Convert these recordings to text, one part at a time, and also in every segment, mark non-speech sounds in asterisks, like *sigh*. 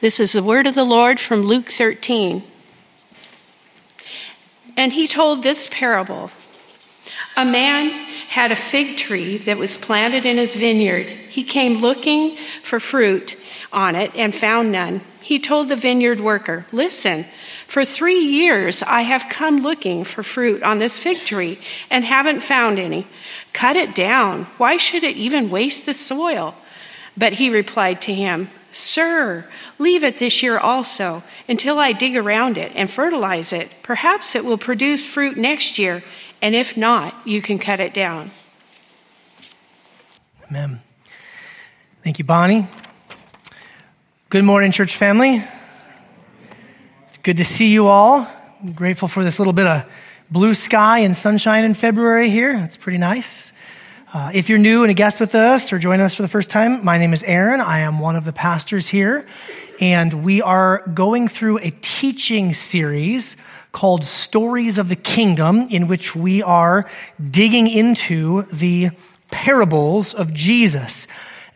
This is the word of the Lord from Luke 13. And he told this parable A man had a fig tree that was planted in his vineyard. He came looking for fruit on it and found none. He told the vineyard worker, Listen, for three years I have come looking for fruit on this fig tree and haven't found any. Cut it down. Why should it even waste the soil? But he replied to him, Sir, leave it this year also until I dig around it and fertilize it. Perhaps it will produce fruit next year, and if not, you can cut it down. Amen. Thank you, Bonnie. Good morning, church family. It's good to see you all. I'm grateful for this little bit of blue sky and sunshine in February here. That's pretty nice. Uh, if you're new and a guest with us or joining us for the first time, my name is Aaron. I am one of the pastors here, and we are going through a teaching series called Stories of the Kingdom, in which we are digging into the parables of Jesus.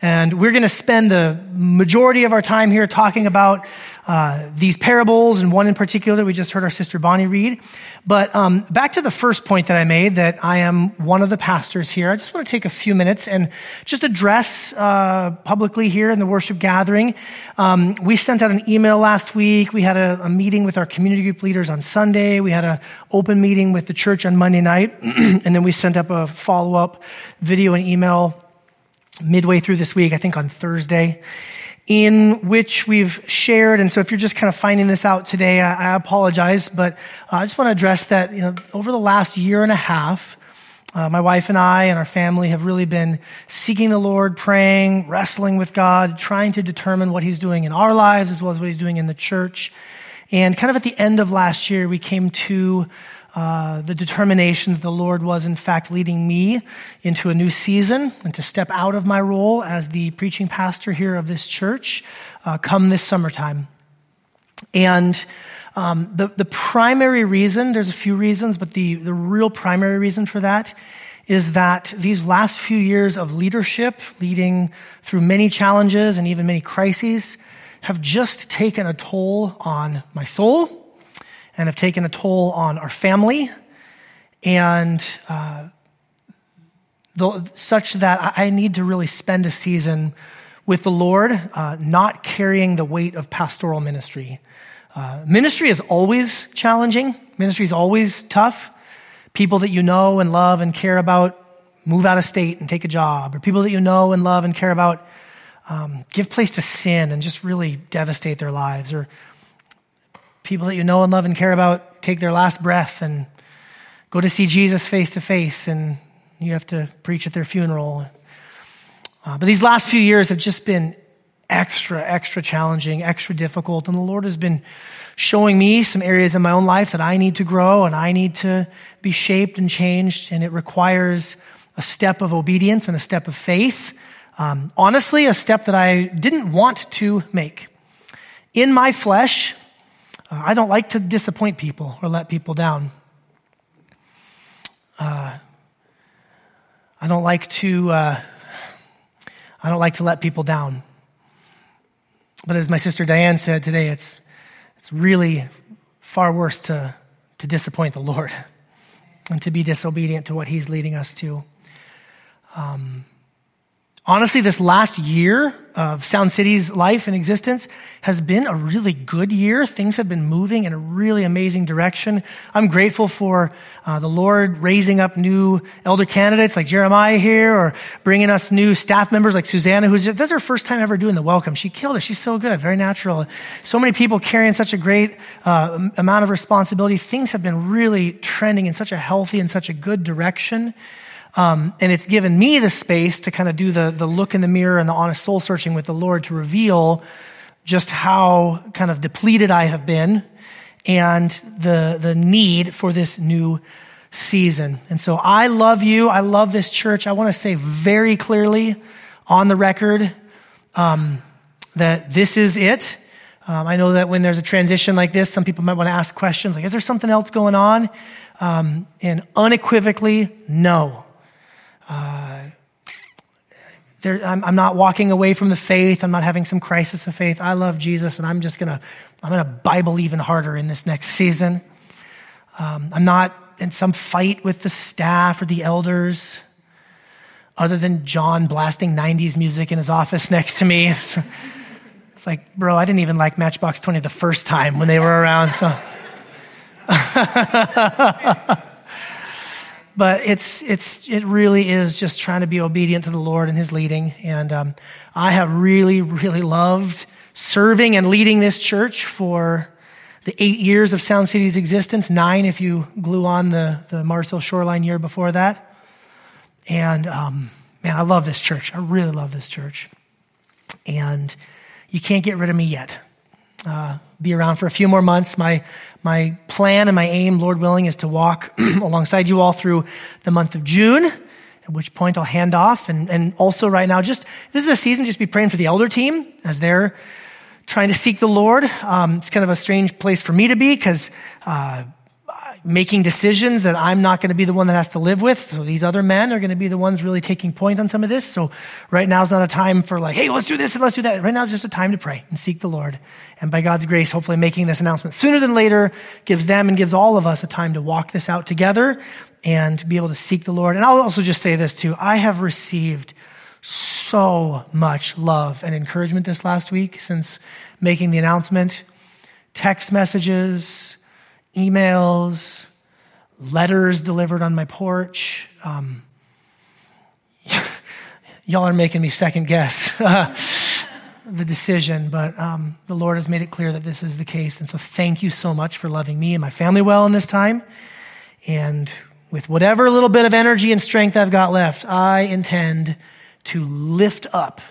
And we're going to spend the majority of our time here talking about uh, these parables, and one in particular we just heard our sister Bonnie read. But um, back to the first point that I made that I am one of the pastors here. I just want to take a few minutes and just address uh, publicly here in the worship gathering. Um, we sent out an email last week. We had a, a, meeting with our community group leaders on Sunday. We had an open meeting with the church on Monday night, *clears throat* and then we sent up a follow up video and email midway through this week. I think on Thursday in which we've shared. And so if you're just kind of finding this out today, I, I apologize, but uh, I just want to address that, you know, over the last year and a half, uh, my wife and I and our family have really been seeking the Lord, praying, wrestling with God, trying to determine what He's doing in our lives as well as what He's doing in the church. And kind of at the end of last year, we came to uh, the determination that the Lord was, in fact, leading me into a new season and to step out of my role as the preaching pastor here of this church uh, come this summertime. And um, the, the primary reason, there's a few reasons, but the, the real primary reason for that is that these last few years of leadership, leading through many challenges and even many crises, have just taken a toll on my soul and have taken a toll on our family and uh, the, such that I need to really spend a season with the Lord, uh, not carrying the weight of pastoral ministry. Uh, ministry is always challenging. Ministry is always tough. People that you know and love and care about move out of state and take a job, or people that you know and love and care about um, give place to sin and just really devastate their lives, or people that you know and love and care about take their last breath and go to see Jesus face to face, and you have to preach at their funeral. Uh, but these last few years have just been extra, extra challenging, extra difficult, and the Lord has been showing me some areas in my own life that I need to grow and I need to be shaped and changed, and it requires a step of obedience and a step of faith. Um, honestly, a step that I didn't want to make. In my flesh, uh, I don't like to disappoint people or let people down. Uh, I don't like to. Uh, I don't like to let people down. But as my sister Diane said today, it's it's really far worse to to disappoint the Lord *laughs* and to be disobedient to what He's leading us to. Um, honestly, this last year of Sound City's life and existence has been a really good year. Things have been moving in a really amazing direction. I'm grateful for uh, the Lord raising up new elder candidates like Jeremiah here, or bringing us new staff members like Susanna, who's this is her first time ever doing the welcome. She killed it. She's so good, very natural. So many people carrying such a great uh, amount of responsibility. Things have been really trending in such a healthy and such a good direction. Um, and it's given me the space to kind of do the, the look in the mirror and the honest soul searching with the Lord to reveal just how kind of depleted I have been and the, the need for this new season. And so I love you. I love this church. I want to say very clearly on the record um, that this is it. Um, I know that when there's a transition like this, some people might want to ask questions like, is there something else going on? Um, and unequivocally, no. Uh, I'm, I'm, not walking away from the faith. I'm not having some crisis of faith. I love Jesus, and I'm just gonna, I'm gonna Bible even harder in this next season. Um, I'm not in some fight with the staff or the elders, other than John blasting 90s music in his office *laughs* next to me. It's, it's like, bro, I didn't even like Matchbox 20 the first time when they were around, so. *laughs* but it's it's it really is just trying to be obedient to the Lord and His leading. And um, I have really really loved serving and leading this church for the eight years of Sound City's existence. Nine if you glue on the the Mars Hill Shoreline year before that. And um, man, I love this church. I really love this church. And you can't get rid of me yet. Uh, be around for a few more months. My my plan and my aim, Lord willing, is to walk *clears throat* alongside you all through the month of June, at which point I'll hand off. And, and also right now, just, this is a season, just be praying for the elder team as they're trying to seek the Lord. Um, it's kind of a strange place for me to be because, uh, making decisions that I'm not going to be the one that has to live with. So these other men are going to be the ones really taking point on some of this. So right now is not a time for like, hey, let's do this and let's do that. Right now is just a time to pray and seek the Lord. And by God's grace, hopefully making this announcement sooner than later gives them and gives all of us a time to walk this out together and to be able to seek the Lord. And I'll also just say this too. I have received so much love and encouragement this last week since making the announcement. Text messages, emails, letters delivered on my porch. Um, *laughs* y'all are making me second guess *laughs* the decision, but um, the Lord has made it clear that this is the case. And so thank you so much for loving me and my family well in this time. And with whatever little bit of energy and strength I've got left, I intend to lift up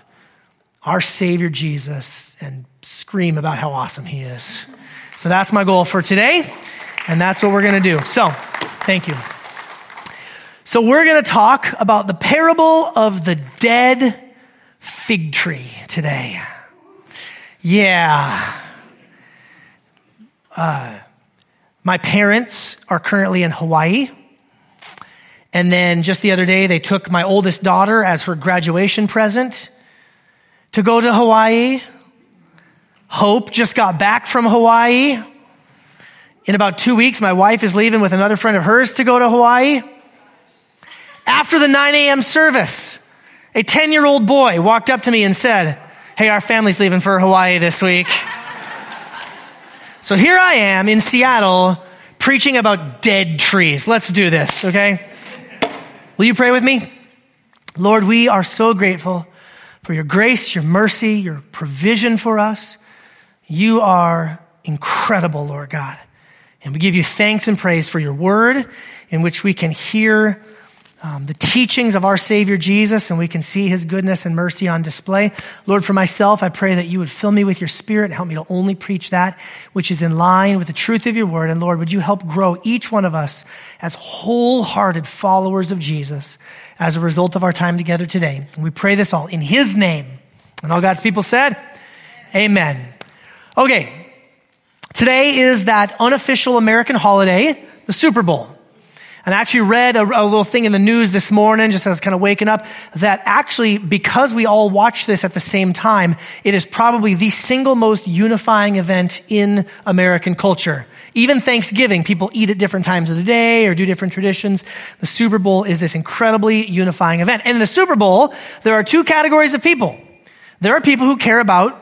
our Savior Jesus and scream about how awesome He is. So that's my goal for today. And that's what we're going to do. So, thank you. So, we're going to talk about the parable of the dead fig tree today. Yeah. Uh, my parents are currently in Hawaii. And then just the other day, they took my oldest daughter as her graduation present to go to Hawaii. Hope just got back from Hawaii. In about two weeks, my wife is leaving with another friend of hers to go to Hawaii. After the 9 a.m. service, a 10 year old boy walked up to me and said, Hey, our family's leaving for Hawaii this week. so here I am in Seattle preaching about dead trees. Let's do this, okay? Will you pray with me? Lord, we are so grateful for your grace, your mercy, your provision for us. You are incredible, Lord God. And we give you thanks and praise for your word in which we can hear um, the teachings of our Savior Jesus and we can see his goodness and mercy on display. Lord, for myself, I pray that you would fill me with your spirit and help me to only preach that which is in line with the truth of your word. And Lord, would you help grow each one of us as wholehearted followers of Jesus as a result of our time together today. And we pray this all in his name. And all God's people said, Amen. Okay, Today is that unofficial American holiday, the Super Bowl. And I actually read a, a, little thing in the news this morning, just as I was kind of waking up, that actually, because we all watch this at the same time, it is probably the single most unifying event in American culture. Even Thanksgiving, people eat at different times of the day or do different traditions. The Super Bowl is this incredibly unifying event. And in the Super Bowl, there are two categories of people. There are people who care about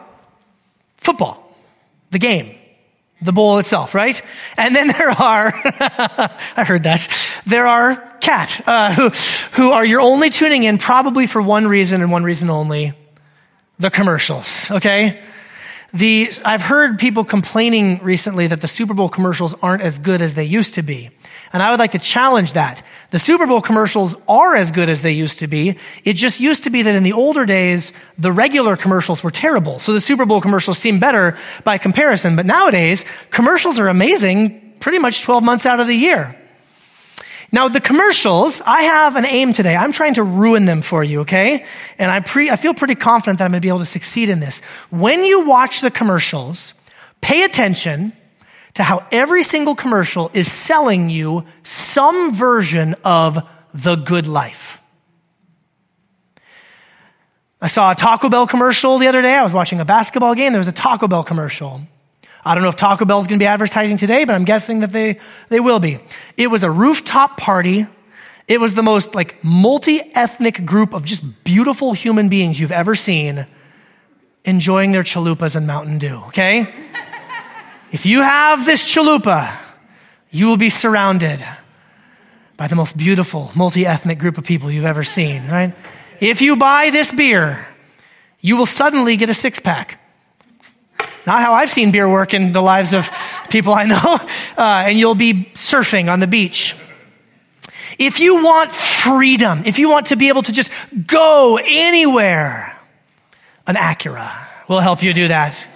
football, the game the bowl itself, right? And then *laughs* there are, *laughs* I heard that, there are cat, uh, who, who are you're only tuning in probably for one reason and one reason only, the commercials, okay? The, I've heard people complaining recently that the Super Bowl commercials aren't as good as they used to be. And I would like to challenge that. The Super Bowl commercials are as good as they used to be. It just used to be that in the older days, the regular commercials were terrible. So the Super Bowl commercials seem better by comparison. But nowadays, commercials are amazing pretty much 12 months out of the year. Now, the commercials, I have an aim today. I'm trying to ruin them for you, okay? And I, pre, I feel pretty confident that I'm going to be able to succeed in this. When you watch the commercials, pay attention to how every single commercial is selling you some version of the good life. I saw a Taco Bell commercial the other day. I was watching a basketball game. There was a Taco Bell commercial. I don't know if Taco Bell is going to be advertising today, but I'm guessing that they, they will be. It was a rooftop party. It was the most like multi-ethnic group of just beautiful human beings you've ever seen enjoying their chalupas and Mountain Dew, okay? If you have this chalupa, you will be surrounded by the most beautiful multi-ethnic group of people you've ever seen, right? If you buy this beer, you will suddenly get a six pack. Not how I've seen beer work in the lives of people I know. *laughs* Uh, and you'll be surfing on the beach. If you want freedom, if you want to be able to just go anywhere, an Acura will help you do that.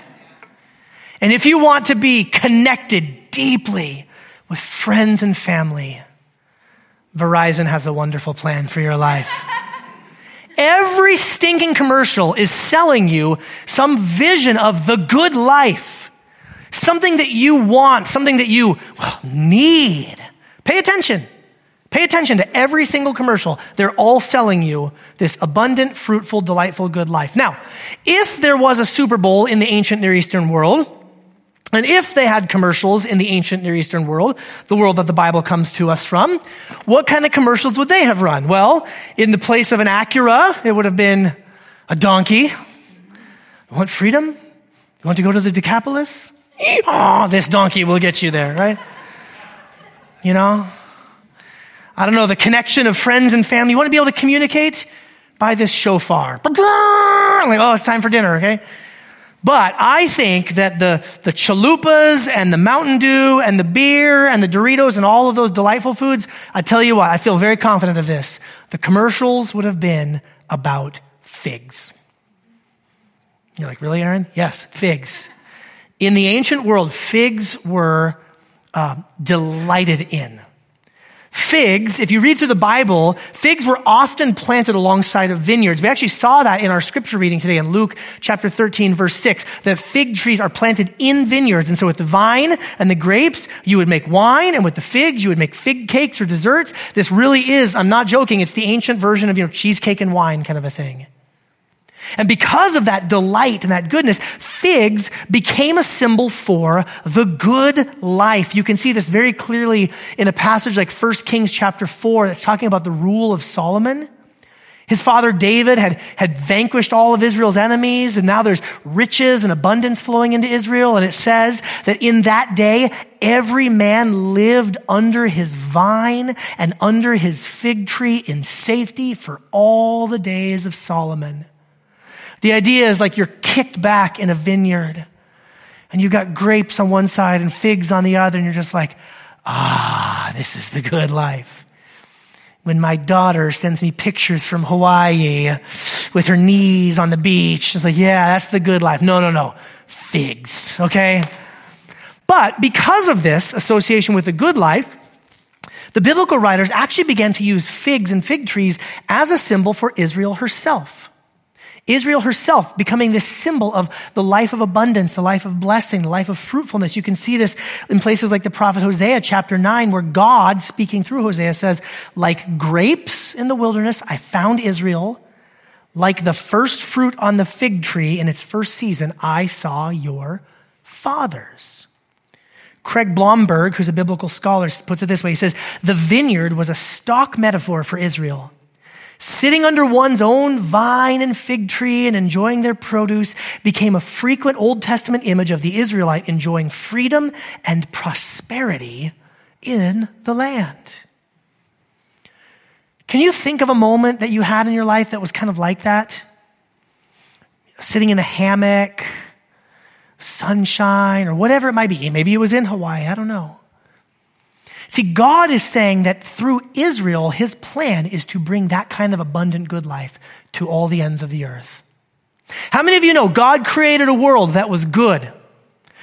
And if you want to be connected deeply with friends and family, Verizon has a wonderful plan for your life. Every stinking commercial is selling you some vision of the good life. Something that you want, something that you need. Pay attention. Pay attention to every single commercial. They're all selling you this abundant, fruitful, delightful, good life. Now, if there was a Super Bowl in the ancient Near Eastern world, and if they had commercials in the ancient Near Eastern world, the world that the Bible comes to us from, what kind of commercials would they have run? Well, in the place of an Acura, it would have been a donkey. You want freedom? You want to go to the Decapolis? Oh, this donkey will get you there, right? You know? I don't know, the connection of friends and family. You want to be able to communicate? Buy this shofar. Like, oh, it's time for dinner, okay? But I think that the, the chalupas and the Mountain Dew and the beer and the Doritos and all of those delightful foods, I tell you what, I feel very confident of this. The commercials would have been about figs. You're like, really, Aaron? Yes, figs. In the ancient world, figs were uh, delighted in. Figs, if you read through the Bible, figs were often planted alongside of vineyards. We actually saw that in our scripture reading today in Luke chapter 13 verse 6, that fig trees are planted in vineyards. And so with the vine and the grapes, you would make wine, and with the figs, you would make fig cakes or desserts. This really is, I'm not joking, it's the ancient version of, you know, cheesecake and wine kind of a thing. And because of that delight and that goodness, figs became a symbol for the good life. You can see this very clearly in a passage like 1 Kings chapter 4 that's talking about the rule of Solomon. His father David had, had vanquished all of Israel's enemies, and now there's riches and abundance flowing into Israel. And it says that in that day, every man lived under his vine and under his fig tree in safety for all the days of Solomon. The idea is like you're kicked back in a vineyard and you've got grapes on one side and figs on the other, and you're just like, ah, this is the good life. When my daughter sends me pictures from Hawaii with her knees on the beach, she's like, yeah, that's the good life. No, no, no. Figs, okay? But because of this association with the good life, the biblical writers actually began to use figs and fig trees as a symbol for Israel herself. Israel herself becoming this symbol of the life of abundance, the life of blessing, the life of fruitfulness. You can see this in places like the prophet Hosea chapter 9, where God, speaking through Hosea, says, like grapes in the wilderness, I found Israel. Like the first fruit on the fig tree in its first season, I saw your fathers. Craig Blomberg, who's a biblical scholar, puts it this way. He says, the vineyard was a stock metaphor for Israel. Sitting under one's own vine and fig tree and enjoying their produce became a frequent Old Testament image of the Israelite enjoying freedom and prosperity in the land. Can you think of a moment that you had in your life that was kind of like that? Sitting in a hammock, sunshine, or whatever it might be. Maybe it was in Hawaii, I don't know. See, God is saying that through Israel, his plan is to bring that kind of abundant good life to all the ends of the earth. How many of you know God created a world that was good,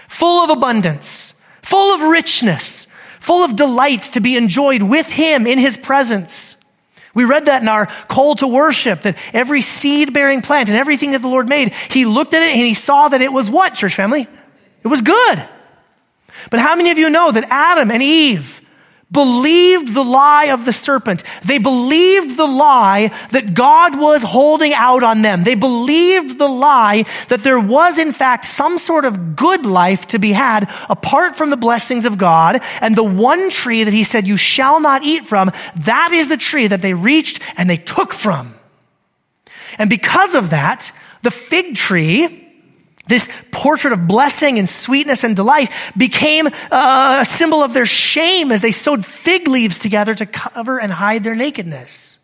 full of abundance, full of richness, full of delights to be enjoyed with him in his presence? We read that in our call to worship that every seed bearing plant and everything that the Lord made, he looked at it and he saw that it was what, church family? It was good. But how many of you know that Adam and Eve believed the lie of the serpent. They believed the lie that God was holding out on them. They believed the lie that there was in fact some sort of good life to be had apart from the blessings of God. And the one tree that he said, you shall not eat from, that is the tree that they reached and they took from. And because of that, the fig tree, this portrait of blessing and sweetness and delight became a symbol of their shame as they sewed fig leaves together to cover and hide their nakedness.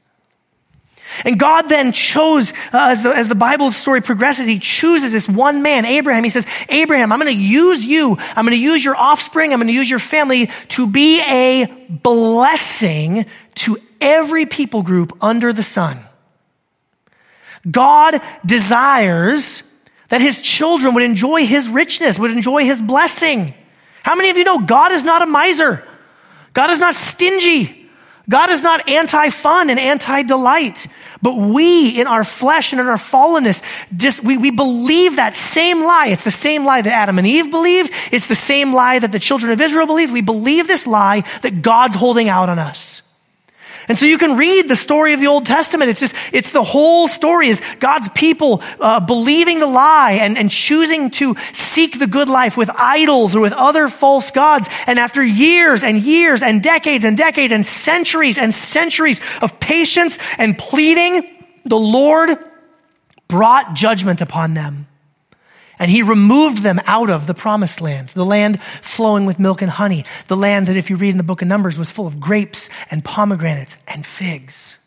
And God then chose, uh, as, the, as the Bible story progresses, He chooses this one man, Abraham. He says, Abraham, I'm going to use you. I'm going to use your offspring. I'm going to use your family to be a blessing to every people group under the sun. God desires that his children would enjoy his richness, would enjoy his blessing. How many of you know God is not a miser? God is not stingy. God is not anti fun and anti delight. But we, in our flesh and in our fallenness, just, we, we believe that same lie. It's the same lie that Adam and Eve believed. It's the same lie that the children of Israel believed. We believe this lie that God's holding out on us. And so you can read the story of the Old Testament. It's just, it's the whole story is God's people uh, believing the lie and, and choosing to seek the good life with idols or with other false gods. And after years and years and decades and decades and centuries and centuries of patience and pleading, the Lord brought judgment upon them. And he removed them out of the promised land, the land flowing with milk and honey, the land that, if you read in the book of Numbers, was full of grapes and pomegranates and figs.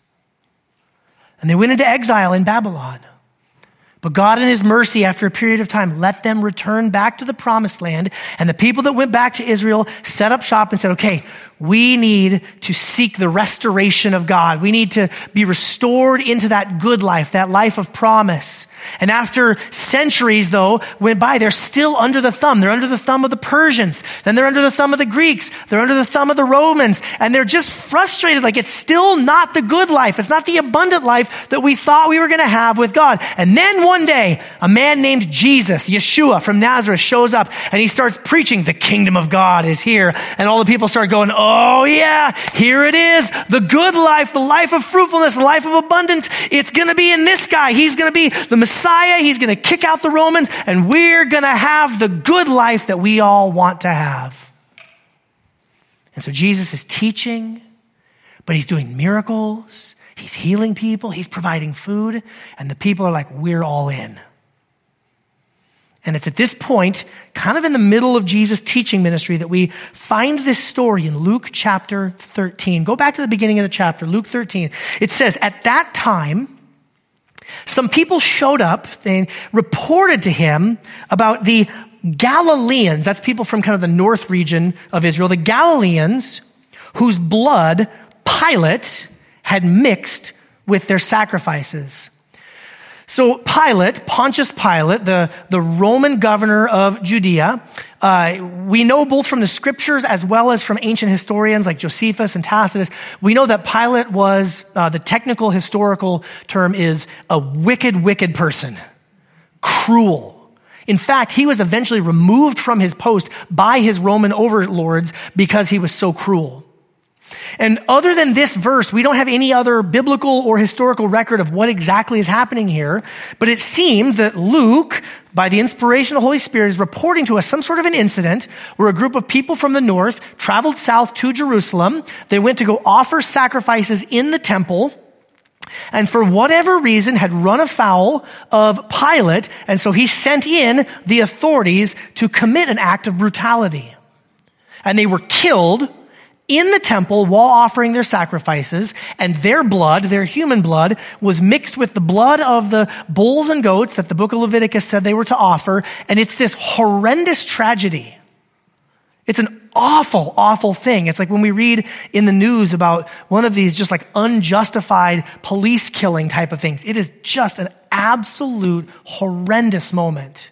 And they went into exile in Babylon. But God, in His mercy, after a period of time, let them return back to the promised land. And the people that went back to Israel set up shop and said, okay, we need to seek the restoration of God. We need to be restored into that good life, that life of promise. And after centuries, though, went by, they're still under the thumb. They're under the thumb of the Persians. Then they're under the thumb of the Greeks. They're under the thumb of the Romans. And they're just frustrated. Like it's still not the good life. It's not the abundant life that we thought we were going to have with God. And then one day, a man named Jesus, Yeshua from Nazareth, shows up and he starts preaching, the kingdom of God is here. And all the people start going, oh, Oh yeah, here it is. The good life, the life of fruitfulness, the life of abundance. It's going to be in this guy. He's going to be the Messiah. He's going to kick out the Romans and we're going to have the good life that we all want to have. And so Jesus is teaching, but he's doing miracles. He's healing people. He's providing food. And the people are like, we're all in. And it's at this point, kind of in the middle of Jesus' teaching ministry, that we find this story in Luke chapter 13. Go back to the beginning of the chapter, Luke 13. It says, At that time, some people showed up, they reported to him about the Galileans, that's people from kind of the north region of Israel, the Galileans whose blood Pilate had mixed with their sacrifices. So Pilate, Pontius Pilate, the, the Roman governor of Judea, uh, we know both from the scriptures as well as from ancient historians like Josephus and Tacitus, we know that Pilate was, uh, the technical historical term is a wicked, wicked person. Cruel. In fact, he was eventually removed from his post by his Roman overlords because he was so cruel. And other than this verse, we don't have any other biblical or historical record of what exactly is happening here. But it seemed that Luke, by the inspiration of the Holy Spirit, is reporting to us some sort of an incident where a group of people from the north traveled south to Jerusalem. They went to go offer sacrifices in the temple. And for whatever reason had run afoul of Pilate. And so he sent in the authorities to commit an act of brutality. And they were killed in the temple while offering their sacrifices, and their blood, their human blood, was mixed with the blood of the bulls and goats that the book of Leviticus said they were to offer, and it's this horrendous tragedy. It's an awful, awful thing. It's like when we read in the news about one of these just like unjustified police killing type of things. It is just an absolute horrendous moment.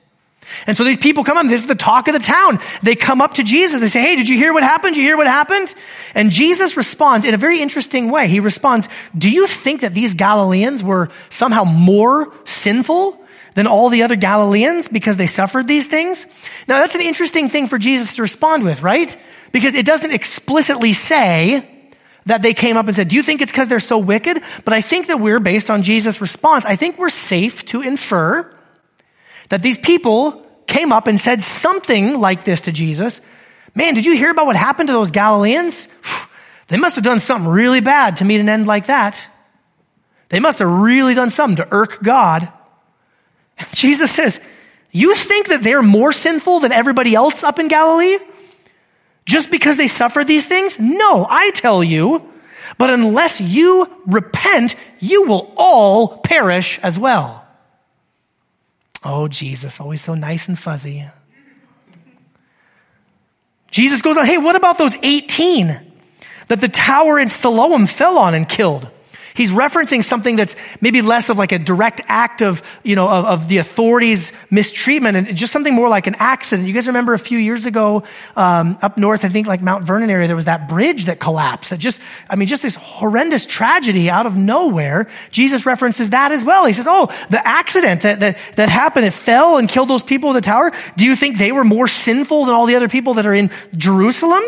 And so these people come up, this is the talk of the town. They come up to Jesus. They say, Hey, did you hear what happened? Did you hear what happened? And Jesus responds in a very interesting way. He responds, Do you think that these Galileans were somehow more sinful than all the other Galileans because they suffered these things? Now that's an interesting thing for Jesus to respond with, right? because it doesn't explicitly say that they came up and said, Do you think it's because they're so wicked? But I think that we're, based on Jesus' response, I think we're safe to infer that these people came up and said something like this to Jesus. Man, did you hear about what happened to those Galileans? *sighs* They must have done something really bad to meet an end like that. They must have really done something to irk God. And *laughs* Jesus says, You think that they're more sinful than everybody else up in Galilee? Just because they suffered these things? No, I tell you. But unless you repent, you will all perish as well. Oh, Jesus, oh, always so nice and fuzzy. Jesus goes on, hey, what about those 18 that the tower in Siloam fell on and killed? He's referencing something that's maybe less of like a direct act of, you know, of, of, the authorities' mistreatment and just something more like an accident. You guys remember a few years ago, um, up north, I think like Mount Vernon area, there was that bridge that collapsed that just, I mean, just this horrendous tragedy out of nowhere. Jesus references that as well. He says, oh, the accident that, that, that happened, it fell and killed those people in the tower. Do you think they were more sinful than all the other people that are in Jerusalem?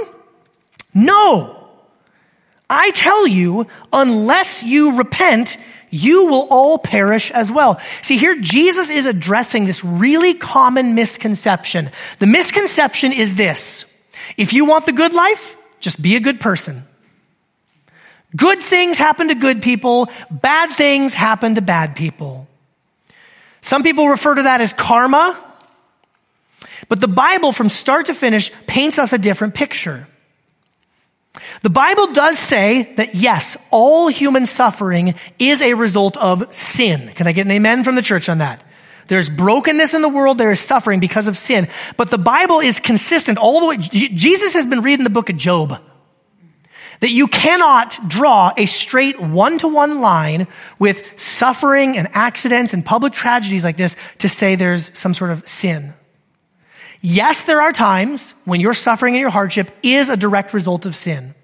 No. I tell you, unless you repent, you will all perish as well. See, here Jesus is addressing this really common misconception. The misconception is this. If you want the good life, just be a good person. Good things happen to good people, bad things happen to bad people. Some people refer to that as karma, but the Bible from start to finish paints us a different picture. The Bible does say that yes, all human suffering is a result of sin. Can I get an amen from the church on that? There's brokenness in the world, there is suffering because of sin. But the Bible is consistent all the way. Jesus has been reading the book of Job. That you cannot draw a straight one to one line with suffering and accidents and public tragedies like this to say there's some sort of sin. Yes, there are times when your suffering and your hardship is a direct result of sin.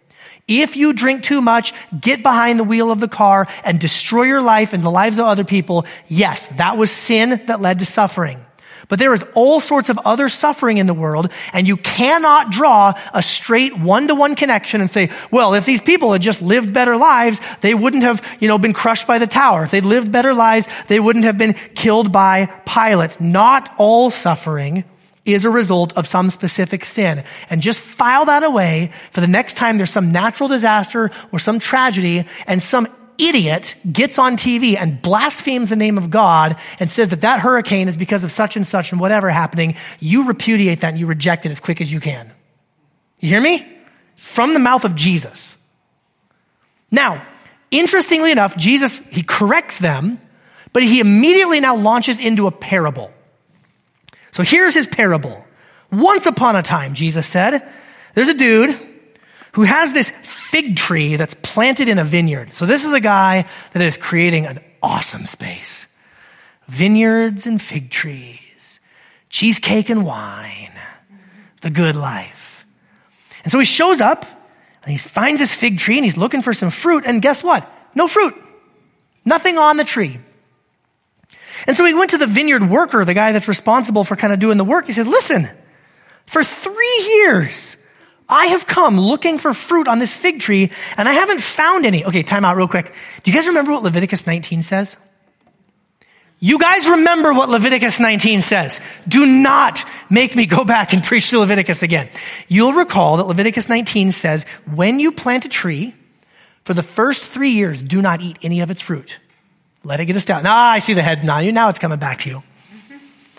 If you drink too much, get behind the wheel of the car and destroy your life and the lives of other people, yes, that was sin that led to suffering. But there is all sorts of other suffering in the world, and you cannot draw a straight one-to-one connection and say, well, if these people had just lived better lives, they wouldn't have, you know, been crushed by the tower. If they'd lived better lives, they wouldn't have been killed by pilots. Not all suffering is a result of some specific sin. And just file that away for the next time there's some natural disaster or some tragedy and some idiot gets on TV and blasphemes the name of God and says that that hurricane is because of such and such and whatever happening, you repudiate that and you reject it as quick as you can. You hear me? From the mouth of Jesus. Now, interestingly enough, Jesus, he corrects them, but he immediately now launches into a parable. So here's his parable. Once upon a time, Jesus said, there's a dude who has this fig tree that's planted in a vineyard. So this is a guy that is creating an awesome space. Vineyards and fig trees, cheesecake and wine, the good life. And so he shows up and he finds this fig tree and he's looking for some fruit. And guess what? No fruit. Nothing on the tree. And so he went to the vineyard worker, the guy that's responsible for kind of doing the work. He said, listen, for three years, I have come looking for fruit on this fig tree and I haven't found any. Okay, time out real quick. Do you guys remember what Leviticus 19 says? You guys remember what Leviticus 19 says. Do not make me go back and *laughs* preach to Leviticus again. You'll recall that Leviticus 19 says, when you plant a tree, for the first three years, do not eat any of its fruit. Let it get established. Now I see the head now. Now it's coming back to you.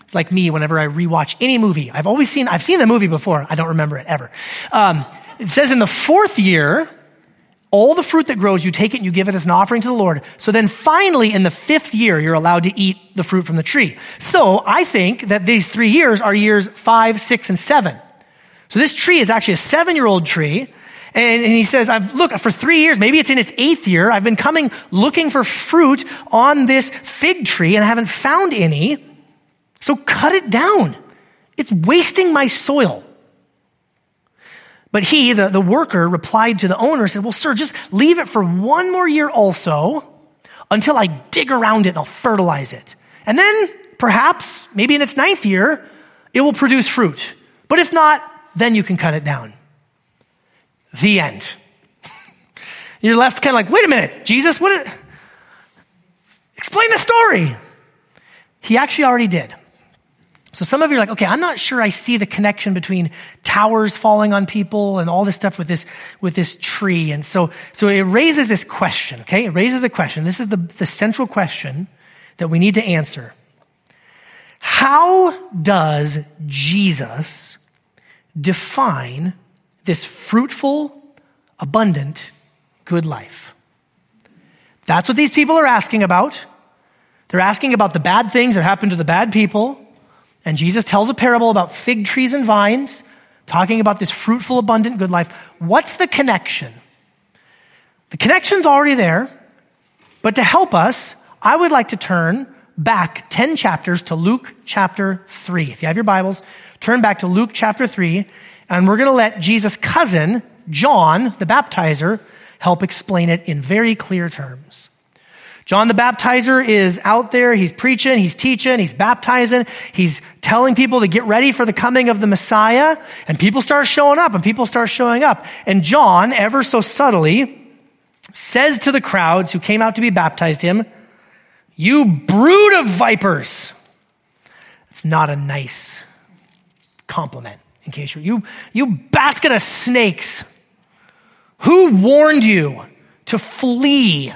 It's like me whenever I rewatch any movie. I've always seen, I've seen the movie before. I don't remember it ever. Um, it says in the fourth year, all the fruit that grows, you take it and you give it as an offering to the Lord. So then finally, in the fifth year, you're allowed to eat the fruit from the tree. So I think that these three years are years five, six, and seven. So this tree is actually a seven year old tree and, and he says, I've, look, for three years, maybe it's in its eighth year, I've been coming looking for fruit on this fig tree and I haven't found any. So cut it down. It's wasting my soil. But he, the, the worker, replied to the owner, said, Well, sir, just leave it for one more year also until I dig around it and I'll fertilize it. And then perhaps, maybe in its ninth year, it will produce fruit. But if not, then you can cut it down. The end. *laughs* You're left kind of like, wait a minute, Jesus, what? Explain the story. He actually already did. So some of you are like, okay, I'm not sure I see the connection between towers falling on people and all this stuff with this, with this tree. And so, so it raises this question, okay? It raises the question. This is the, the central question that we need to answer. How does Jesus define this fruitful, abundant, good life? That's what these people are asking about. They're asking about the bad things that happen to the bad people. And Jesus tells a parable about fig trees and vines, talking about this fruitful, abundant, good life. What's the connection? The connection's already there, but to help us, I would like to turn back 10 chapters to Luke chapter 3. If you have your Bibles, turn back to Luke chapter 3, and we're going to let Jesus' cousin, John, the baptizer, help explain it in very clear terms. John the Baptizer is out there. He's preaching, he's teaching, he's baptizing, he's telling people to get ready for the coming of the Messiah. And people start showing up and people start showing up. And John, ever so subtly, says to the crowds who came out to be baptized him, You brood of vipers. It's not a nice compliment, in case you're, you, you basket of snakes. Who warned you to flee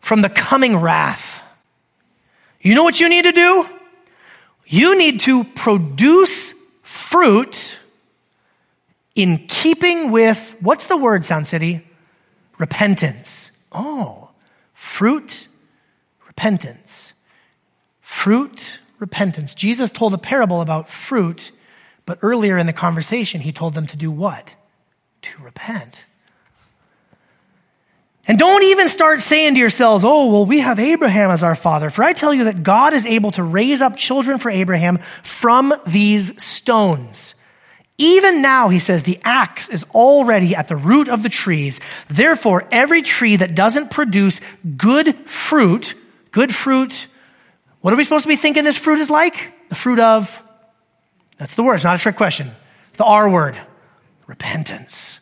from the coming wrath. You know what you need to do? You need to produce fruit in keeping with, what's the word, Sound City? Repentance. Oh, fruit, repentance. Fruit, repentance. Jesus told a parable about fruit, but earlier in the conversation, he told them to do what? To repent. And don't even start saying to yourselves, oh, well, we have Abraham as our father. For I tell you that God is able to raise up children for Abraham from these stones. Even now, he says, the axe is already at the root of the trees. Therefore, every tree that doesn't produce good fruit, good fruit, what are we supposed to be thinking this fruit is like? The fruit of, that's the word, it's not a trick question. The R word, repentance.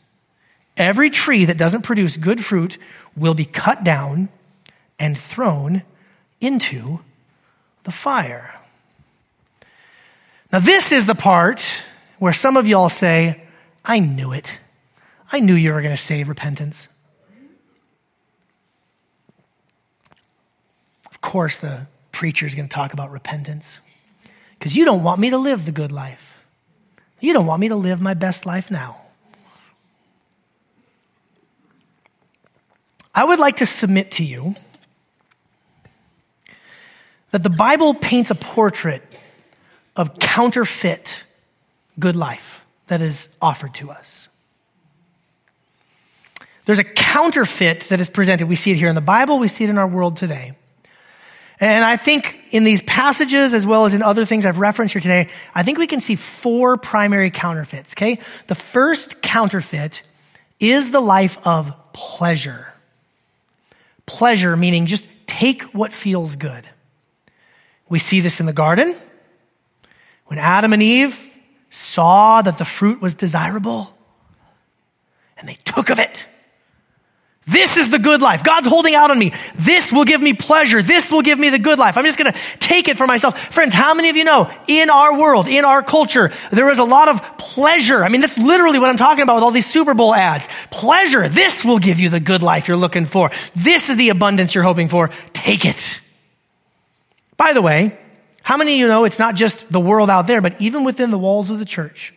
Every tree that doesn't produce good fruit will be cut down and thrown into the fire. Now, this is the part where some of y'all say, I knew it. I knew you were going to say repentance. Of course, the preacher is going to talk about repentance because you don't want me to live the good life. You don't want me to live my best life now. I would like to submit to you that the Bible paints a portrait of counterfeit good life that is offered to us. There's a counterfeit that is presented. We see it here in the Bible, we see it in our world today. And I think in these passages, as well as in other things I've referenced here today, I think we can see four primary counterfeits, okay? The first counterfeit is the life of pleasure pleasure, meaning just take what feels good. We see this in the garden. When Adam and Eve saw that the fruit was desirable and they took of it. This is the good life. God's holding out on me. This will give me pleasure. This will give me the good life. I'm just going to take it for myself. Friends, how many of you know in our world, in our culture, there is a lot of pleasure. I mean, that's literally what I'm talking about with all these Super Bowl ads. Pleasure. This will give you the good life you're looking for. This is the abundance you're hoping for. Take it. By the way, how many of you know it's not just the world out there, but even within the walls of the church?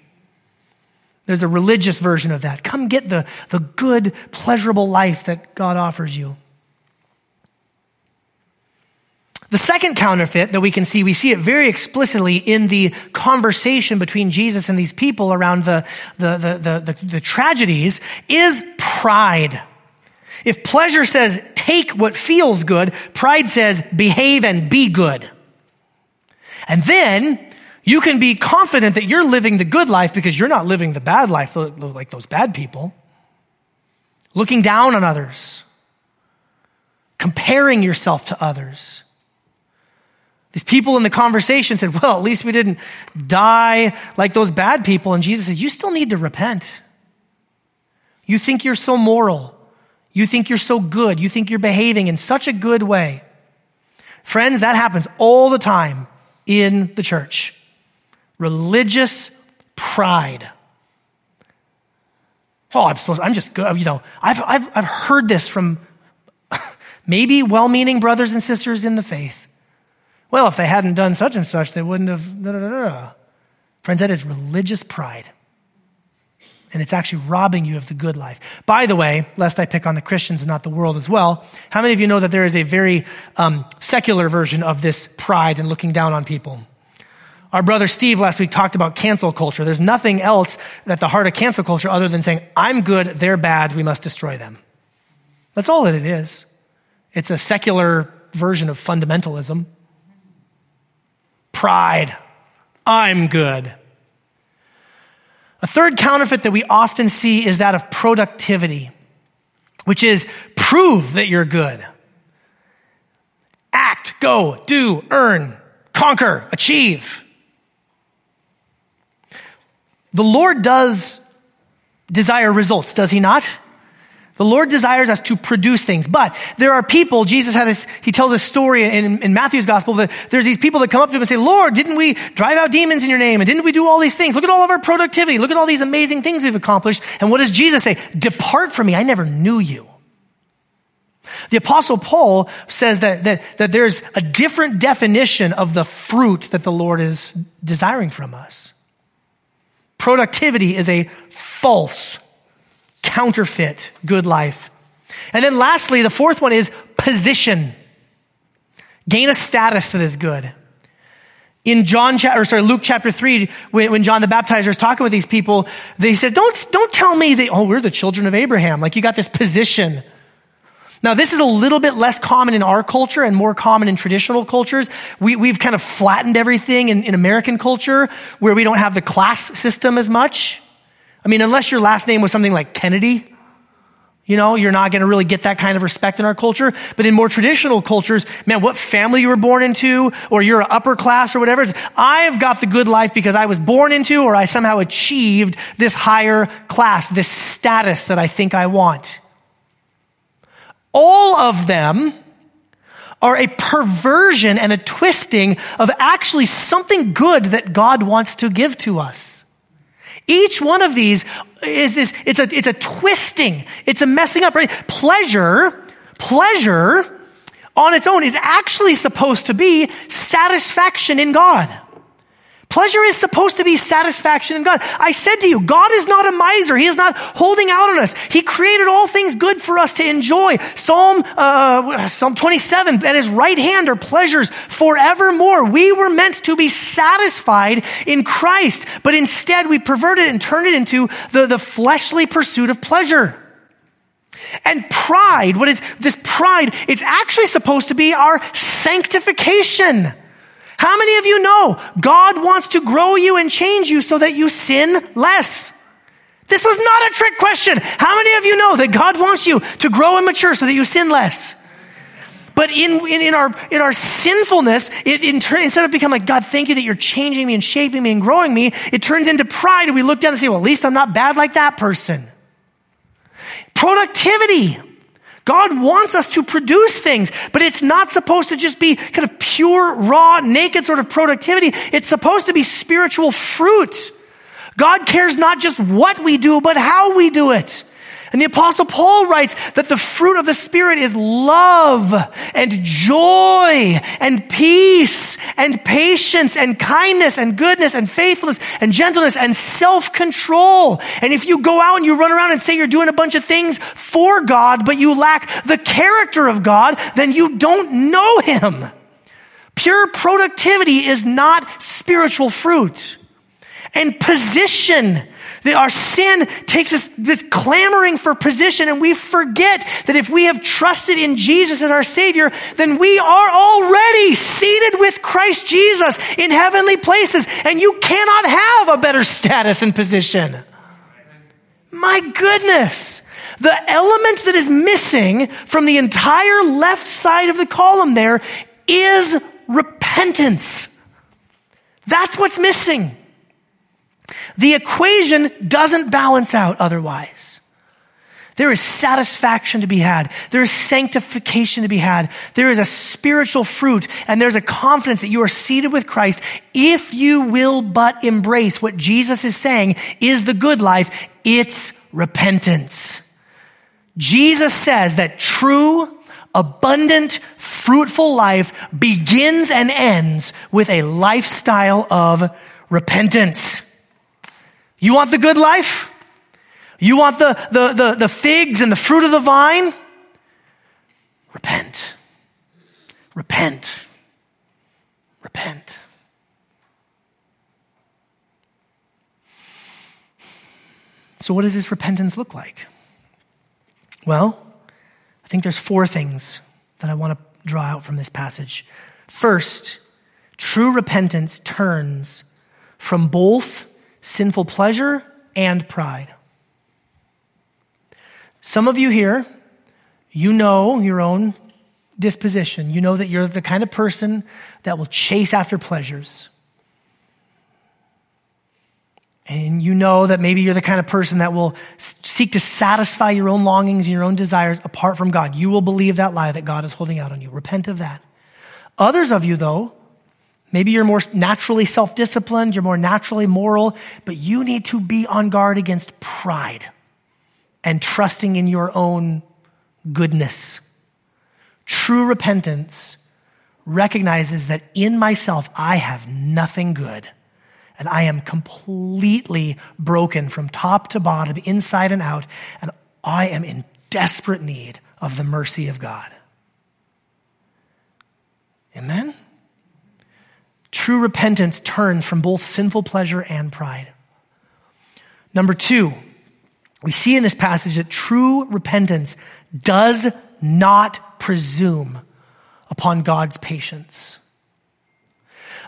There's a religious version of that. Come get the, the good, pleasurable life that God offers you. The second counterfeit that we can see, we see it very explicitly in the conversation between Jesus and these people around the, the, the, the, the tragedies, is pride. If pleasure says take what feels good, pride says behave and be good. And then you can be confident that you're living the good life because you're not living the bad life like those bad people. Looking down on others, comparing yourself to others. These people in the conversation said, Well, at least we didn't die like those bad people. And Jesus said, You still need to repent. You think you're so moral. You think you're so good. You think you're behaving in such a good way. Friends, that happens all the time in the church. Religious pride. Oh, I'm supposed, I'm just good. You know, I've, I've, I've heard this from *laughs* maybe well meaning brothers and sisters in the faith. Well, if they hadn't done such and such, they wouldn't have. Da, da, da, Friends, that is religious pride. And it's actually robbing you of the good life. By the way, lest I pick on the Christians and not the world as well, how many of you know that there is a very um, secular version of this pride and looking down on people? Our brother Steve last week talked about cancel culture. There's nothing else at the heart of cancel culture other than saying, I'm good, they're bad, we must destroy them. That's all that it is. It's a secular version of fundamentalism. Pride. I'm good. A third counterfeit that we often see is that of productivity, which is prove that you're good. Act, go, do, earn, conquer, achieve. The Lord does desire results, does he not? The Lord desires us to produce things, but there are people, Jesus had this, he tells a story in, in, Matthew's gospel that there's these people that come up to him and say, Lord, didn't we drive out demons in your name? And didn't we do all these things? Look at all of our productivity. Look at all these amazing things we've accomplished. And what does Jesus say? Depart from me. I never knew you. The apostle Paul says that, that, that there's a different definition of the fruit that the Lord is desiring from us. Productivity is a false counterfeit good life. And then lastly, the fourth one is position. Gain a status that is good. In John, chapter or sorry, Luke chapter three, when, when John the Baptizer is talking with these people, they said, don't, don't tell me that, oh, we're the children of Abraham. Like you got this position. Now, this is a little bit less common in our culture and more common in traditional cultures. We, have kind of flattened everything in, in American culture where we don't have the class system as much. I mean, unless your last name was something like Kennedy, you know, you're not going to really get that kind of respect in our culture. But in more traditional cultures, man, what family you were born into, or you're upper class or whatever, I've got the good life because I was born into or I somehow achieved this higher class, this status that I think I want. All of them are a perversion and a twisting of actually something good that God wants to give to us. Each one of these is this, it's a, it's a twisting, it's a messing up, right? Pleasure, pleasure on its own is actually supposed to be satisfaction in God. Pleasure is supposed to be satisfaction in God. I said to you, God is not a miser. He is not holding out on us. He created all things good for us to enjoy. Psalm, uh, Psalm 27, at his right hand are pleasures forevermore. We were meant to be satisfied in Christ, but instead we perverted it and turned it into the, the fleshly pursuit of pleasure. And pride, what is this pride? It's actually supposed to be our sanctification. How many of you know God wants to grow you and change you so that you sin less? This was not a trick question. How many of you know that God wants you to grow and mature so that you sin less? But in, in, in, our, in our sinfulness, it, in instead of becoming like, God, thank you that you're changing me and shaping me and growing me, it turns into pride and we look down and say, well, at least I'm not bad like that person. Productivity. God wants us to produce things, but it's not supposed to just be kind of pure, raw, naked sort of productivity. It's supposed to be spiritual fruit. God cares not just what we do, but how we do it. And the apostle Paul writes that the fruit of the Spirit is love and joy and peace and patience and kindness and goodness and faithfulness and gentleness and self-control. And if you go out and you run around and say you're doing a bunch of things for God, but you lack the character of God, then you don't know Him. Pure productivity is not spiritual fruit. And position our sin takes us this clamoring for position and we forget that if we have trusted in Jesus as our Savior, then we are already seated with Christ Jesus in heavenly places and you cannot have a better status and position. My goodness. The element that is missing from the entire left side of the column there is repentance. That's what's missing. The equation doesn't balance out otherwise. There is satisfaction to be had. There is sanctification to be had. There is a spiritual fruit and there's a confidence that you are seated with Christ if you will but embrace what Jesus is saying is the good life. It's repentance. Jesus says that true, abundant, fruitful life begins and ends with a lifestyle of repentance. You want the good life? You want the, the, the, the figs and the fruit of the vine? Repent. Repent. Repent. So, what does this repentance look like? Well, I think there's four things that I want to draw out from this passage. First, true repentance turns from both sinful pleasure and pride. Some of you here, you know your own disposition. You know that you're the kind of person that will chase after pleasures. And you know that maybe you're the kind of person that will seek to satisfy your own longings and your own desires apart from God. You will believe that lie that God is holding out on you. Repent of that. Others of you, though, maybe you're more naturally self disciplined, you're more naturally moral, but you need to be on guard against pride and trusting in your own goodness. True repentance recognizes that in myself I have nothing good and I am completely broken from top to bottom, inside and out, and I am in desperate need of the mercy of God. Amen? True repentance turns from both sinful pleasure and pride. Number two, we see in this passage that true repentance does not presume upon God's patience.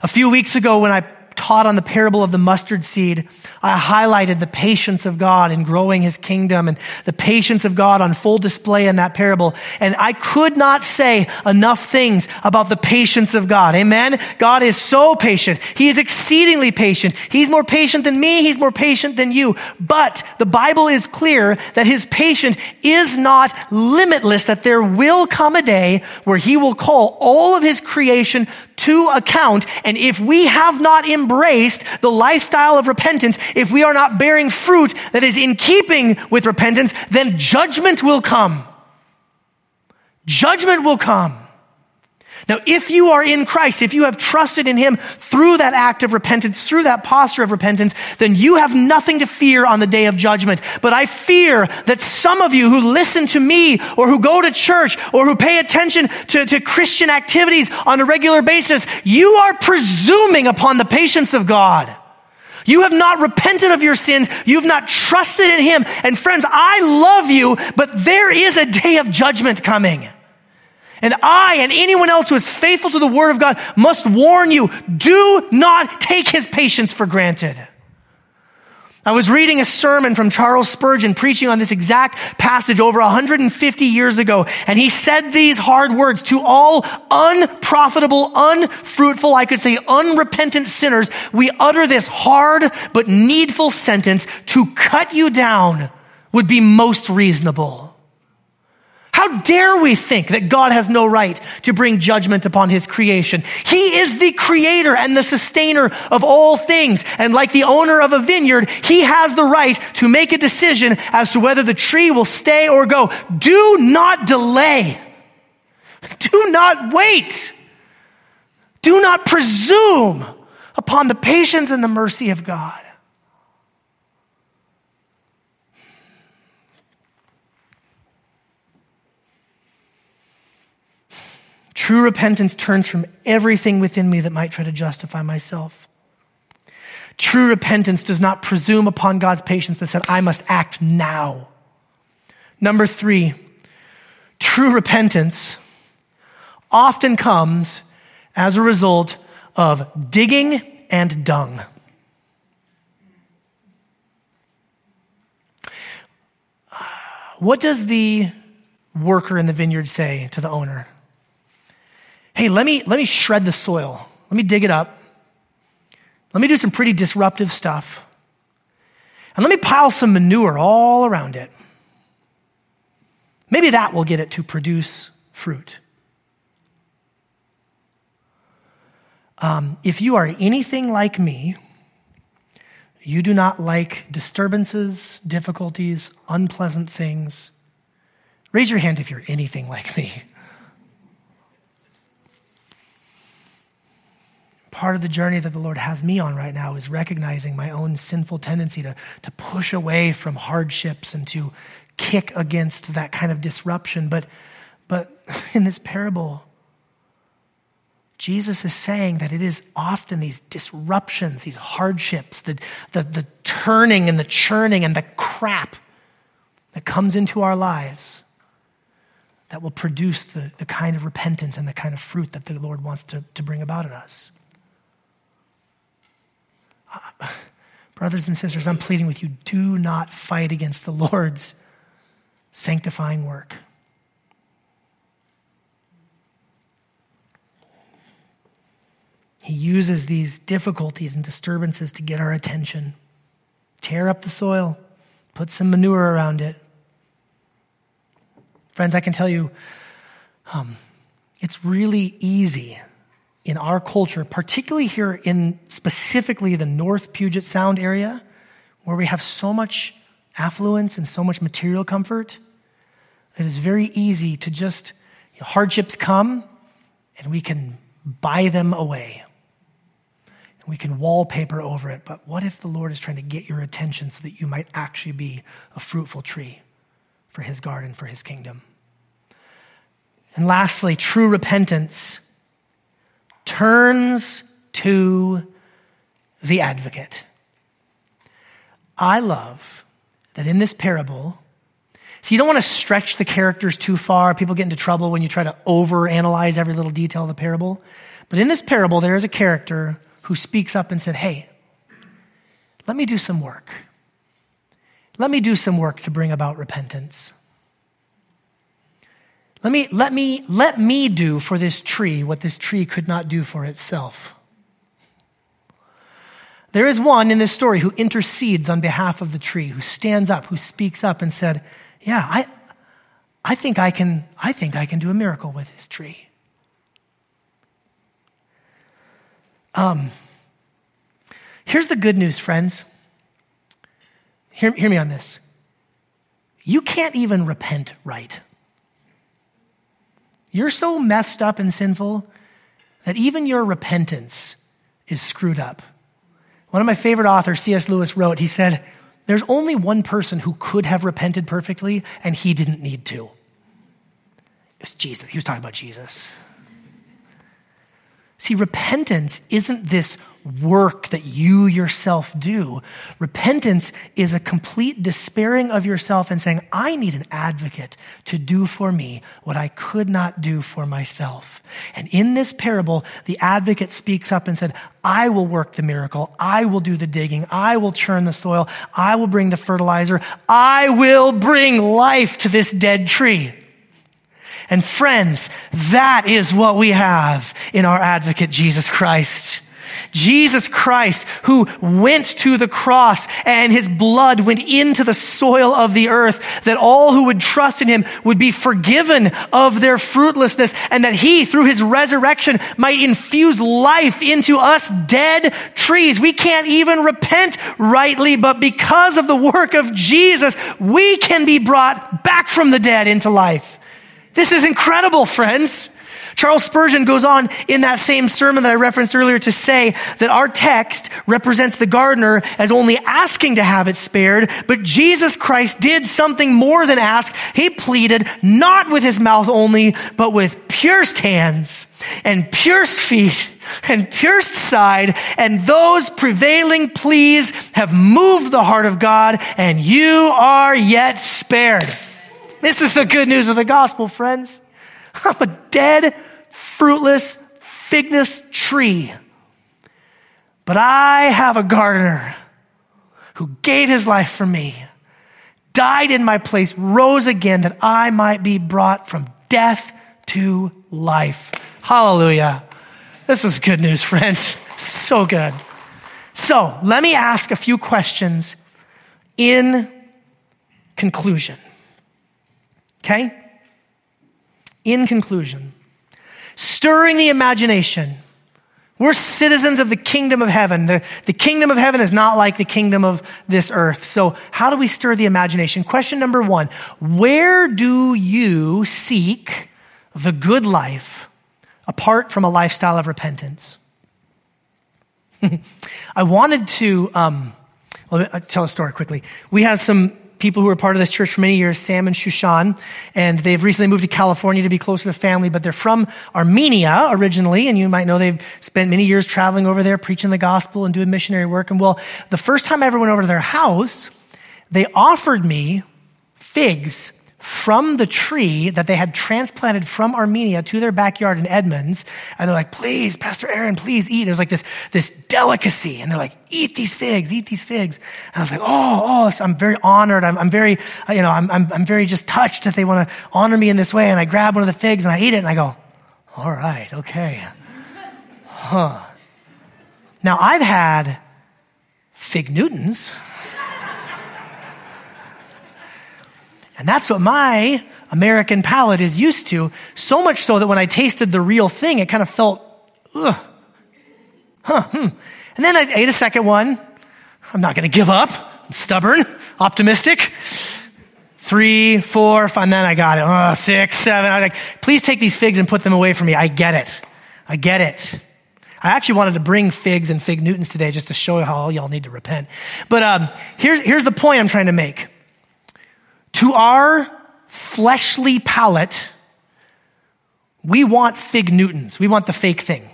A few weeks ago, when I taught on the parable of the mustard seed, I highlighted the patience of God in growing his kingdom and the patience of God on full display in that parable. And I could not say enough things about the patience of God. Amen. God is so patient. He is exceedingly patient. He's more patient than me. He's more patient than you. But the Bible is clear that his patience is not limitless, that there will come a day where he will call all of his creation to account. And if we have not embraced the lifestyle of repentance, if we are not bearing fruit that is in keeping with repentance, then judgment will come. Judgment will come. Now, if you are in Christ, if you have trusted in Him through that act of repentance, through that posture of repentance, then you have nothing to fear on the day of judgment. But I fear that some of you who listen to me or who go to church or who pay attention to, to Christian activities on a regular basis, you are presuming upon the patience of God. You have not repented of your sins. You have not trusted in Him. And friends, I love you, but there is a day of judgment coming. And I and anyone else who is faithful to the word of God must warn you, do not take his patience for granted. I was reading a sermon from Charles Spurgeon preaching on this exact passage over 150 years ago, and he said these hard words to all unprofitable, unfruitful, I could say unrepentant sinners. We utter this hard but needful sentence to cut you down would be most reasonable. How dare we think that God has no right to bring judgment upon his creation? He is the creator and the sustainer of all things. And like the owner of a vineyard, he has the right to make a decision as to whether the tree will stay or go. Do not delay. Do not wait. Do not presume upon the patience and the mercy of God. True repentance turns from everything within me that might try to justify myself. True repentance does not presume upon God's patience, but said, I must act now. Number three, true repentance often comes as a result of digging and dung. What does the worker in the vineyard say to the owner? Hey, let me, let me shred the soil. Let me dig it up. Let me do some pretty disruptive stuff. And let me pile some manure all around it. Maybe that will get it to produce fruit. Um, if you are anything like me, you do not like disturbances, difficulties, unpleasant things. Raise your hand if you're anything like me. Part of the journey that the Lord has me on right now is recognizing my own sinful tendency to, to push away from hardships and to kick against that kind of disruption. But, but *laughs* in this parable, Jesus is saying that it is often these disruptions, these hardships, the, the, the turning and the churning and the crap that comes into our lives that will produce the, the kind of repentance and the kind of fruit that the Lord wants to, to bring about in us. *sighs* Brothers and sisters, I'm pleading with you do not fight against the Lord's sanctifying work. He uses these difficulties and disturbances to get our attention. Tear up the soil, put some manure around it. Friends, I can tell you, um, it's really easy in our culture, particularly here in specifically the North Puget Sound area, where we have so much affluence and so much material comfort, it is very easy to just, you know, hardships come and we can buy them away and we can wallpaper over it. But what if the Lord is trying to get your attention so that you might actually be a fruitful tree for his garden, for his kingdom? And lastly, true repentance turns to the advocate. I love that in this parable, so you don't want to stretch the characters too far. People get into trouble when you try to overanalyze every little detail of the parable. But in this parable, there is a character who speaks up and said, Hey, let me do some work. Let me do some work to bring about repentance. Let me, let me, let me do for this tree what this tree could not do for itself. There is one in this story who intercedes on behalf of the tree, who stands up, who speaks up and said, Yeah, I, I think I can, I think I can do a miracle with this tree. Um, here's the good news, friends. Hear, hear me on this. You can't even repent right. You're so messed up and sinful that even your repentance is screwed up. One of my favorite authors, C.S. Lewis, wrote, he said, There's only one person who could have repented perfectly, and he didn't need to. It was Jesus. He was talking about Jesus. See, repentance isn't this work that you yourself do. Repentance is a complete despairing of yourself and saying, I need an advocate to do for me what I could not do for myself. And in this parable, the advocate speaks up and said, I will work the miracle. I will do the digging. I will churn the soil. I will bring the fertilizer. I will bring life to this dead tree. And friends, that is what we have in our advocate, Jesus Christ. Jesus Christ, who went to the cross and his blood went into the soil of the earth, that all who would trust in him would be forgiven of their fruitlessness, and that he, through his resurrection, might infuse life into us dead trees. We can't even repent rightly, but because of the work of Jesus, we can be brought back from the dead into life. This is incredible, friends. Charles Spurgeon goes on in that same sermon that I referenced earlier to say that our text represents the gardener as only asking to have it spared, but Jesus Christ did something more than ask. He pleaded not with his mouth only, but with pierced hands and pierced feet and pierced side, and those prevailing pleas have moved the heart of God, and you are yet spared. This is the good news of the gospel, friends. I'm a dead, fruitless, figness tree. But I have a gardener who gave his life for me, died in my place, rose again that I might be brought from death to life. Hallelujah. This is good news, friends. *laughs* So good. So let me ask a few questions in conclusion. Okay? In conclusion, stirring the imagination. We're citizens of the kingdom of heaven. The, the kingdom of heaven is not like the kingdom of this earth. So how do we stir the imagination? Question number one. Where do you seek the good life apart from a lifestyle of repentance? *laughs* I wanted to, um, me tell a story quickly. We had some people who were part of this church for many years, Sam and Shushan, and they've recently moved to California to be closer to family, but they're from Armenia originally, and you might know they've spent many years traveling over there, preaching the gospel and doing missionary work. And well, the first time I ever went over to their house, they offered me figs from the tree that they had transplanted from Armenia to their backyard in Edmonds. And they're like, please, Pastor Aaron, please eat. It was like this, this delicacy. And they're like, eat these figs, eat these figs. And I was like, oh, oh, I'm very honored. I'm, I'm very, you know, I'm, I'm, I'm very just touched that they want to honor me in this way. And I grab one of the figs and I eat it and I go, all right, okay. Huh. Now I've had fig Newtons. And that's what my American palate is used to, so much so that when I tasted the real thing, it kind of felt, ugh. Huh, hmm. And then I ate a second one. I'm not going to give up. I'm stubborn, optimistic. Three, four, five, and then I got it. Oh, six, seven. I'm like, please take these figs and put them away from me. I get it. I get it. I actually wanted to bring figs and fig Newtons today just to show how all y'all need to repent. But um, here's, here's the point I'm trying to make. To our fleshly palate, we want fig Newtons. We want the fake thing.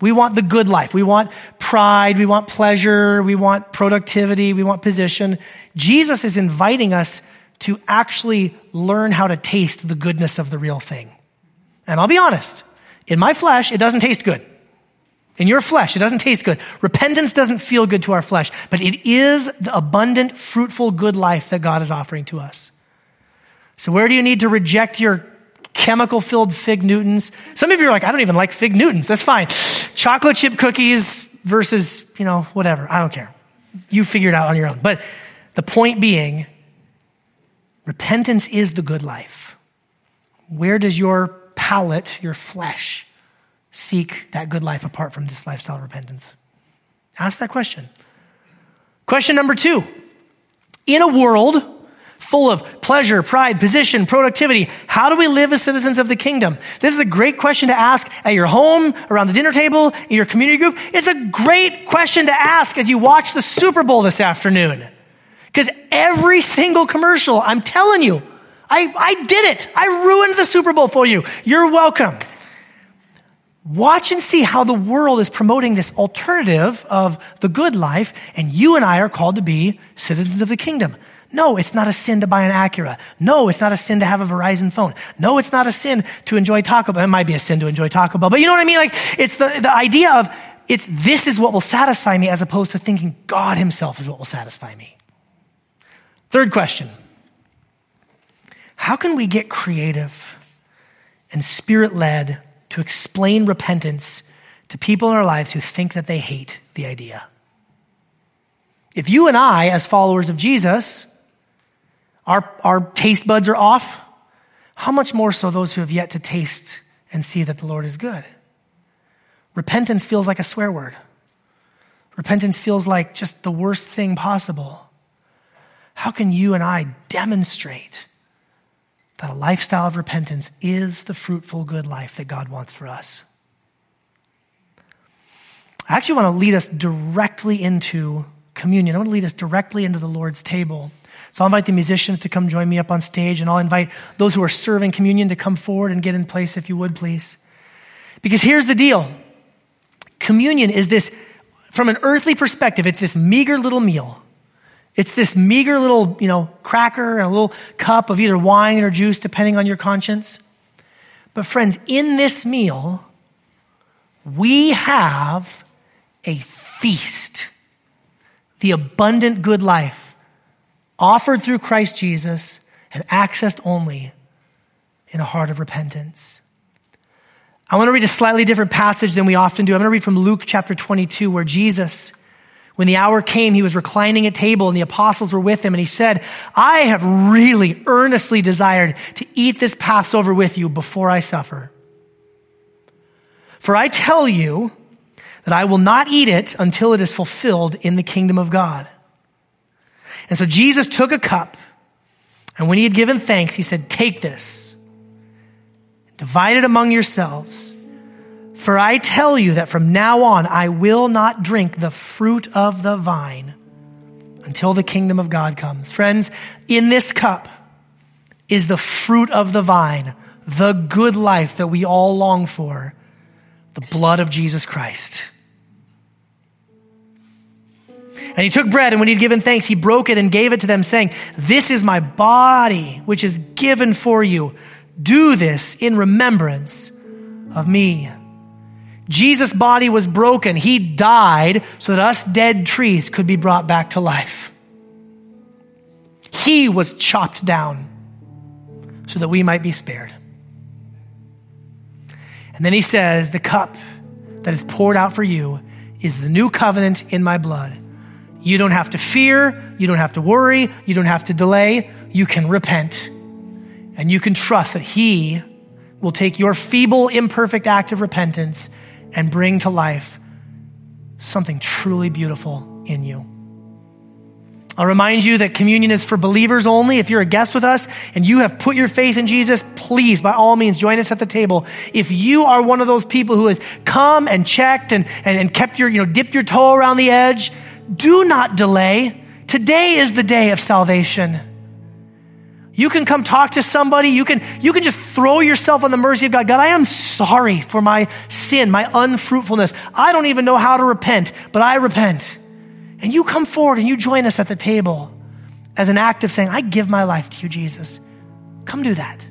We want the good life. We want pride. We want pleasure. We want productivity. We want position. Jesus is inviting us to actually learn how to taste the goodness of the real thing. And I'll be honest, in my flesh, it doesn't taste good. In your flesh, it doesn't taste good. Repentance doesn't feel good to our flesh, but it is the abundant, fruitful, good life that God is offering to us. So where do you need to reject your chemical filled fig Newtons? Some of you are like, I don't even like fig Newtons. That's fine. Chocolate chip cookies versus, you know, whatever. I don't care. You figure it out on your own. But the point being, repentance is the good life. Where does your palate, your flesh, seek that good life apart from this lifestyle of repentance? Ask that question. Question number two. In a world full of pleasure, pride, position, productivity, how do we live as citizens of the kingdom? This is a great question to ask at your home, around the dinner table, in your community group. It's a great question to ask as you watch the Super Bowl this afternoon. Because every single commercial, I'm telling you, I, I did it. I ruined the Super Bowl for you. You're welcome. Watch and see how the world is promoting this alternative of the good life, and you and I are called to be citizens of the kingdom. No, it's not a sin to buy an Acura. No, it's not a sin to have a Verizon phone. No, it's not a sin to enjoy Taco Bell. It might be a sin to enjoy Taco Bell, but you know what I mean? Like, it's the, the idea of, it's this is what will satisfy me as opposed to thinking God himself is what will satisfy me. Third question. How can we get creative and spirit led to explain repentance to people in our lives who think that they hate the idea. If you and I, as followers of Jesus, our, our taste buds are off, how much more so those who have yet to taste and see that the Lord is good? Repentance feels like a swear word. Repentance feels like just the worst thing possible. How can you and I demonstrate that a lifestyle of repentance is the fruitful, good life that God wants for us. I actually want to lead us directly into communion. I want to lead us directly into the Lord's table. So I'll invite the musicians to come join me up on stage, and I'll invite those who are serving communion to come forward and get in place, if you would, please. Because here's the deal communion is this, from an earthly perspective, it's this meager little meal it's this meager little, you know, cracker and a little cup of either wine or juice, depending on your conscience. But friends, in this meal, we have a feast. The abundant good life offered through Christ Jesus and accessed only in a heart of repentance. I want to read a slightly different passage than we often do. I'm going to read from Luke chapter 22 where Jesus When the hour came, he was reclining at table and the apostles were with him and he said, I have really earnestly desired to eat this Passover with you before I suffer. For I tell you that I will not eat it until it is fulfilled in the kingdom of God. And so Jesus took a cup and when he had given thanks, he said, take this, divide it among yourselves. For I tell you that from now on I will not drink the fruit of the vine until the kingdom of God comes. Friends, in this cup is the fruit of the vine, the good life that we all long for, the blood of Jesus Christ. And he took bread, and when he'd given thanks, he broke it and gave it to them, saying, This is my body, which is given for you. Do this in remembrance of me. Jesus' body was broken. He died so that us dead trees could be brought back to life. He was chopped down so that we might be spared. And then he says, The cup that is poured out for you is the new covenant in my blood. You don't have to fear, you don't have to worry, you don't have to delay. You can repent and you can trust that He will take your feeble, imperfect act of repentance and bring to life something truly beautiful in you. I'll remind you that communion is for believers only. If you're a guest with us and you have put your faith in Jesus, please, by all means, join us at the table. If you are one of those people who has come and checked and, and, and kept your, you know, dipped your toe around the edge, do not delay. Today is the day of salvation. You can come talk to somebody. You can, you can just throw yourself on the mercy of God. God, I am sorry for my sin, my unfruitfulness. I don't even know how to repent, but I repent. And you come forward and you join us at the table as an act of saying, I give my life to you, Jesus. Come do that.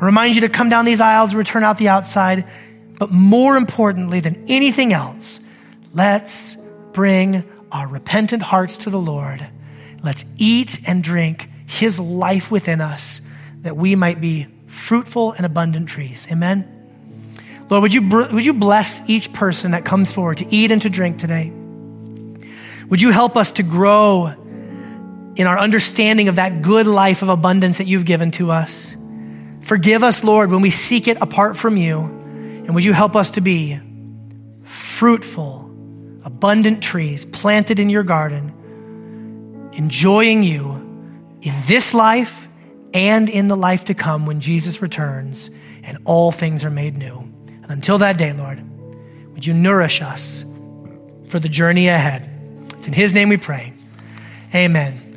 I remind you to come down these aisles and return out the outside. But more importantly than anything else, let's bring our repentant hearts to the Lord. Let's eat and drink his life within us that we might be fruitful and abundant trees. Amen. Lord, would you, would you bless each person that comes forward to eat and to drink today? Would you help us to grow in our understanding of that good life of abundance that you've given to us? Forgive us, Lord, when we seek it apart from you. And would you help us to be fruitful, abundant trees planted in your garden, enjoying you in this life and in the life to come when Jesus returns and all things are made new. And until that day, Lord, would you nourish us for the journey ahead? It's in His name we pray. Amen.